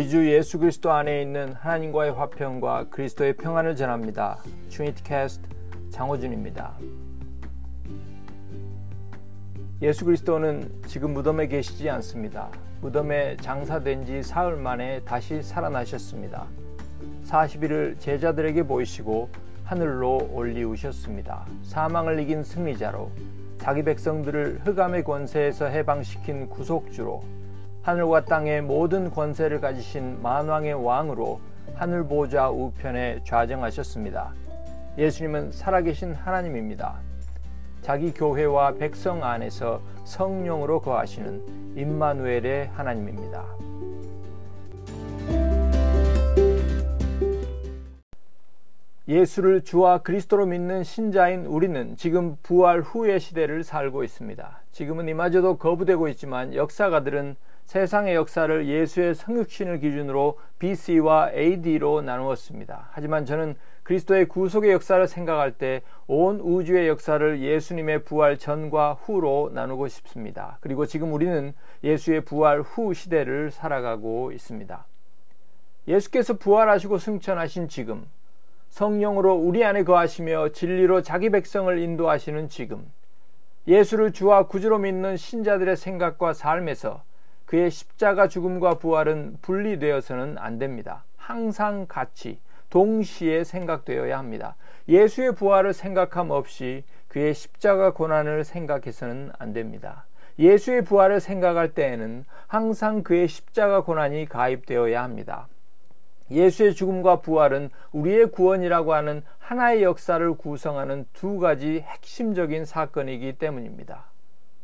우리 주 예수 그리스도 안에 있는 하나님과의 화평과 그리스도의 평안을 전합니다. Trinity Cast 장호준입니다. 예수 그리스도는 지금 무덤에 계시지 않습니다. 무덤에 장사된 지 사흘 만에 다시 살아나셨습니다. 40일을 제자들에게 보이시고 하늘로 올리우셨습니다. 사망을 이긴 승리자로 자기 백성들을 흑암의 권세에서 해방시킨 구속주로 하늘과 땅의 모든 권세를 가지신 만왕의 왕으로 하늘 보좌 우편에 좌정하셨습니다. 예수님은 살아계신 하나님입니다. 자기 교회와 백성 안에서 성령으로 거하시는 임마누엘의 하나님입니다. 예수를 주와 그리스도로 믿는 신자인 우리는 지금 부활 후의 시대를 살고 있습니다. 지금은 이마저도 거부되고 있지만 역사가들은 세상의 역사를 예수의 성육신을 기준으로 BC와 AD로 나누었습니다. 하지만 저는 그리스도의 구속의 역사를 생각할 때 온 우주의 역사를 예수님의 부활 전과 후로 나누고 싶습니다. 그리고 지금 우리는 예수의 부활 후 시대를 살아가고 있습니다. 예수께서 부활하시고 승천하신 지금, 성령으로 우리 안에 거하시며 진리로 자기 백성을 인도하시는 지금, 예수를 주와 구주로 믿는 신자들의 생각과 삶에서 그의 십자가 죽음과 부활은 분리되어서는 안 됩니다. 항상 같이 동시에 생각되어야 합니다. 예수의 부활을 생각함 없이 그의 십자가 고난을 생각해서는 안 됩니다. 예수의 부활을 생각할 때에는 항상 그의 십자가 고난이 가입되어야 합니다. 예수의 죽음과 부활은 우리의 구원이라고 하는 하나의 역사를 구성하는 두 가지 핵심적인 사건이기 때문입니다.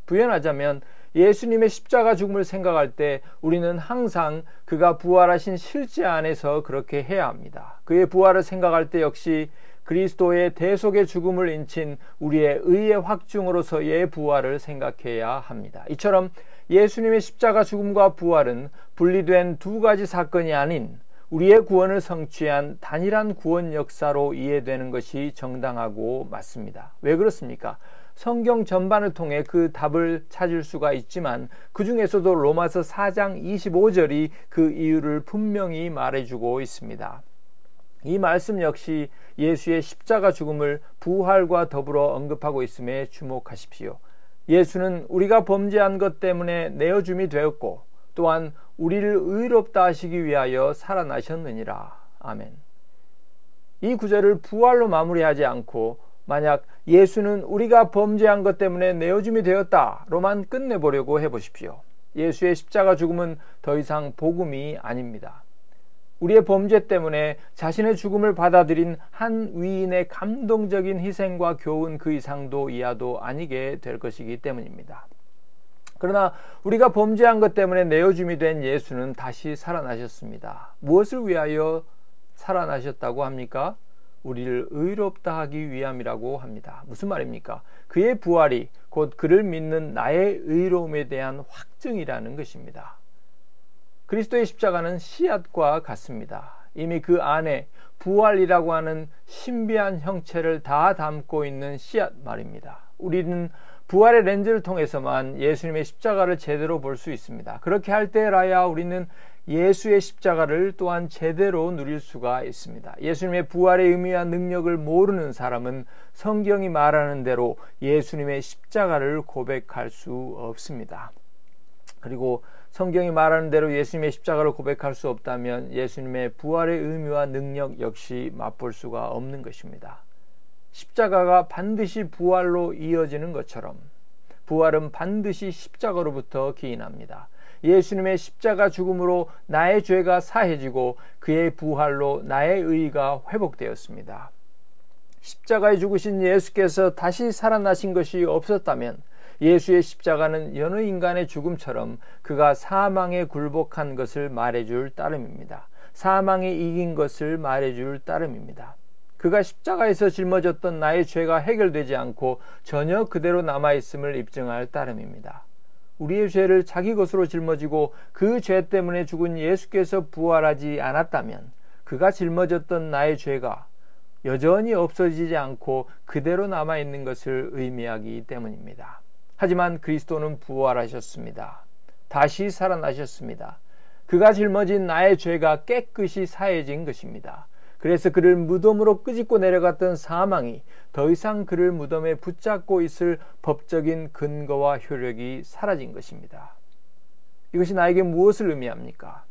부연하자면 예수님의 십자가 죽음을 생각할 때 우리는 항상 그가 부활하신 실제 안에서 그렇게 해야 합니다. 그의 부활을 생각할 때 역시 그리스도의 대속의 죽음을 인친 우리의 의의 확증으로서의 부활을 생각해야 합니다. 이처럼 예수님의 십자가 죽음과 부활은 분리된 두 가지 사건이 아닌 우리의 구원을 성취한 단일한 구원 역사로 이해되는 것이 정당하고 맞습니다. 왜 그렇습니까? 성경 전반을 통해 그 답을 찾을 수가 있지만 그 중에서도 로마서 4장 25절이 그 이유를 분명히 말해주고 있습니다. 이 말씀 역시 예수의 십자가 죽음을 부활과 더불어 언급하고 있음에 주목하십시오. 예수는 우리가 범죄한 것 때문에 내어줌이 되었고 또한 우리를 의롭다 하시기 위하여 살아나셨느니라. 아멘. 이 구절을 부활로 마무리하지 않고 만약 예수는 우리가 범죄한 것 때문에 내어줌이 되었다로만 끝내보려고 해보십시오. 예수의 십자가 죽음은 더 이상 복음이 아닙니다. 우리의 범죄 때문에 자신의 죽음을 받아들인 한 위인의 감동적인 희생과 교훈 그 이상도 이하도 아니게 될 것이기 때문입니다. 그러나 우리가 범죄한 것 때문에 내어줌이 된 예수는 다시 살아나셨습니다. 무엇을 위하여 살아나셨다고 합니까? 우리를 의롭다 하기 위함이라고 합니다. 무슨 말입니까? 그의 부활이 곧 그를 믿는 나의 의로움에 대한 확증이라는 것입니다. 그리스도의 십자가는 씨앗과 같습니다. 이미 그 안에 부활이라고 하는 신비한 형체를 다 담고 있는 씨앗 말입니다. 우리는 부활의 렌즈를 통해서만 예수님의 십자가를 제대로 볼 수 있습니다. 그렇게 할 때라야 우리는 예수의 십자가를 또한 제대로 누릴 수가 있습니다. 예수님의 부활의 의미와 능력을 모르는 사람은 성경이 말하는 대로 예수님의 십자가를 고백할 수 없습니다. 그리고 성경이 말하는 대로 예수님의 십자가를 고백할 수 없다면 예수님의 부활의 의미와 능력 역시 맛볼 수가 없는 것입니다. 십자가가 반드시 부활로 이어지는 것처럼 부활은 반드시 십자가로부터 기인합니다. 예수님의 십자가 죽음으로 나의 죄가 사해지고 그의 부활로 나의 의가 회복되었습니다. 십자가에 죽으신 예수께서 다시 살아나신 것이 없었다면 예수의 십자가는 여느 인간의 죽음처럼 그가 사망에 굴복한 것을 말해줄 따름입니다. 사망에 이긴 것을 말해줄 따름입니다. 그가 십자가에서 짊어졌던 나의 죄가 해결되지 않고 전혀 그대로 남아있음을 입증할 따름입니다. 우리의 죄를 자기 것으로 짊어지고 그 죄 때문에 죽은 예수께서 부활하지 않았다면 그가 짊어졌던 나의 죄가 여전히 없어지지 않고 그대로 남아 있는 것을 의미하기 때문입니다. 하지만 그리스도는 부활하셨습니다. 다시 살아나셨습니다. 그가 짊어진 나의 죄가 깨끗이 사해진 것입니다. 그래서 그를 무덤으로 끄집고 내려갔던 사망이 더 이상 그를 무덤에 붙잡고 있을 법적인 근거와 효력이 사라진 것입니다. 이것이 나에게 무엇을 의미합니까?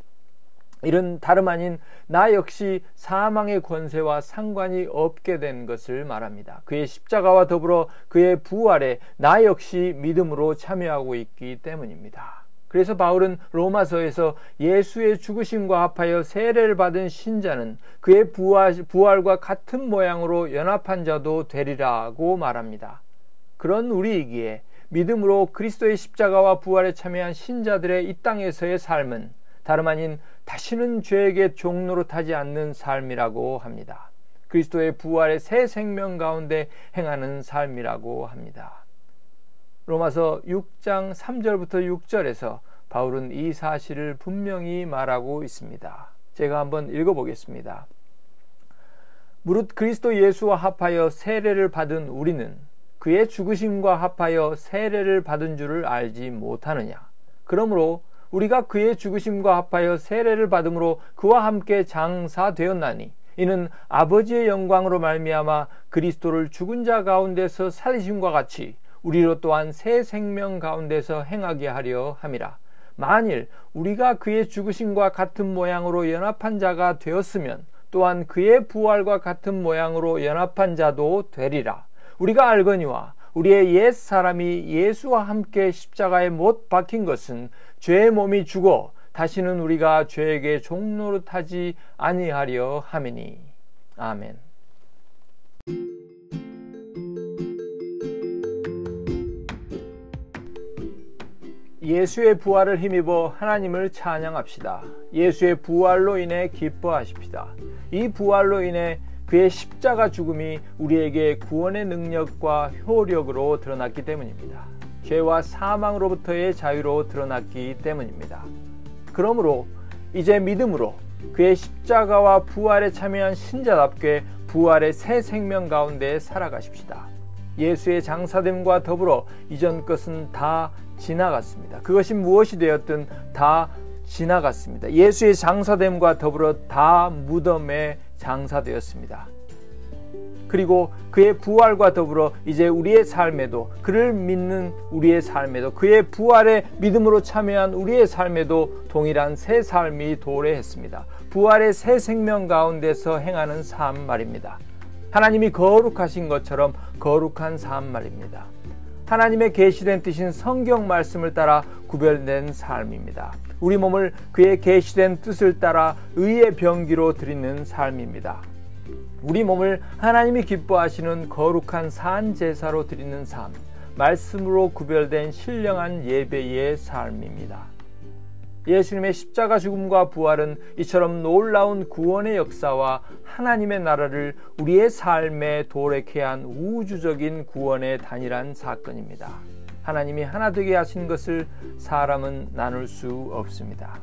이런 다름 아닌 나 역시 사망의 권세와 상관이 없게 된 것을 말합니다. 그의 십자가와 더불어 그의 부활에 나 역시 믿음으로 참여하고 있기 때문입니다. 그래서 바울은 로마서에서 예수의 죽으심과 합하여 세례를 받은 신자는 그의 부활, 과 같은 모양으로 연합한 자도 되리라고 말합니다. 그런 우리이기에 믿음으로 그리스도의 십자가와 부활에 참여한 신자들의 이 땅에서의 삶은 다름 아닌 다시는 죄에게 종로로 타지 않는 삶이라고 합니다. 그리스도의 부활의 새 생명 가운데 행하는 삶이라고 합니다. 로마서 6장 3절부터 6절에서 바울은 이 사실을 분명히 말하고 있습니다. 제가 한번 읽어보겠습니다. 무릇 그리스도 예수와 합하여 세례를 받은 우리는 그의 죽으심과 합하여 세례를 받은 줄을 알지 못하느냐. 그러므로 우리가 그의 죽으심과 합하여 세례를 받음으로 그와 함께 장사되었나니 이는 아버지의 영광으로 말미암아 그리스도를 죽은 자 가운데서 살리심과 같이 우리로 또한 새 생명 가운데서 행하게 하려 함이라. 만일 우리가 그의 죽으심과 같은 모양으로 연합한 자가 되었으면 또한 그의 부활과 같은 모양으로 연합한 자도 되리라. 우리가 알거니와 우리의 옛 사람이 예수와 함께 십자가에 못 박힌 것은 죄의 몸이 죽어 다시는 우리가 죄에게 종노릇하지 아니하려 함이니. 아멘. 예수의 부활을 힘입어 하나님을 찬양합시다. 예수의 부활로 인해 기뻐하십시다. 이 부활로 인해 그의 십자가 죽음이 우리에게 구원의 능력과 효력으로 드러났기 때문입니다. 죄와 사망으로부터의 자유로 드러났기 때문입니다. 그러므로 이제 믿음으로 그의 십자가와 부활에 참여한 신자답게 부활의 새 생명 가운데 살아가십시다. 예수의 장사됨과 더불어 이전 것은 다 지나갔습니다. 그것이 무엇이 되었든 다 지나갔습니다. 예수의 장사됨과 더불어 다 무덤에 장사되었습니다. 그리고 그의 부활과 더불어 이제 우리의 삶에도 그를 믿는 우리의 삶에도 그의 부활에 믿음으로 참여한 우리의 삶에도 동일한 새 삶이 도래했습니다. 부활의 새 생명 가운데서 행하는 삶 말입니다. 하나님이 거룩하신 것처럼 거룩한 삶 말입니다. 하나님의 계시된 뜻인 성경 말씀을 따라 구별된 삶입니다. 우리 몸을 그의 계시된 뜻을 따라 의의 병기로 드리는 삶입니다. 우리 몸을 하나님이 기뻐하시는 거룩한 산 제사로 드리는 삶, 말씀으로 구별된 신령한 예배의 삶입니다. 예수님의 십자가 죽음과 부활은 이처럼 놀라운 구원의 역사와 하나님의 나라를 우리의 삶에 도래케 한 우주적인 구원의 단일한 사건입니다. 하나님이 하나 되게 하신 것을 사람은 나눌 수 없습니다.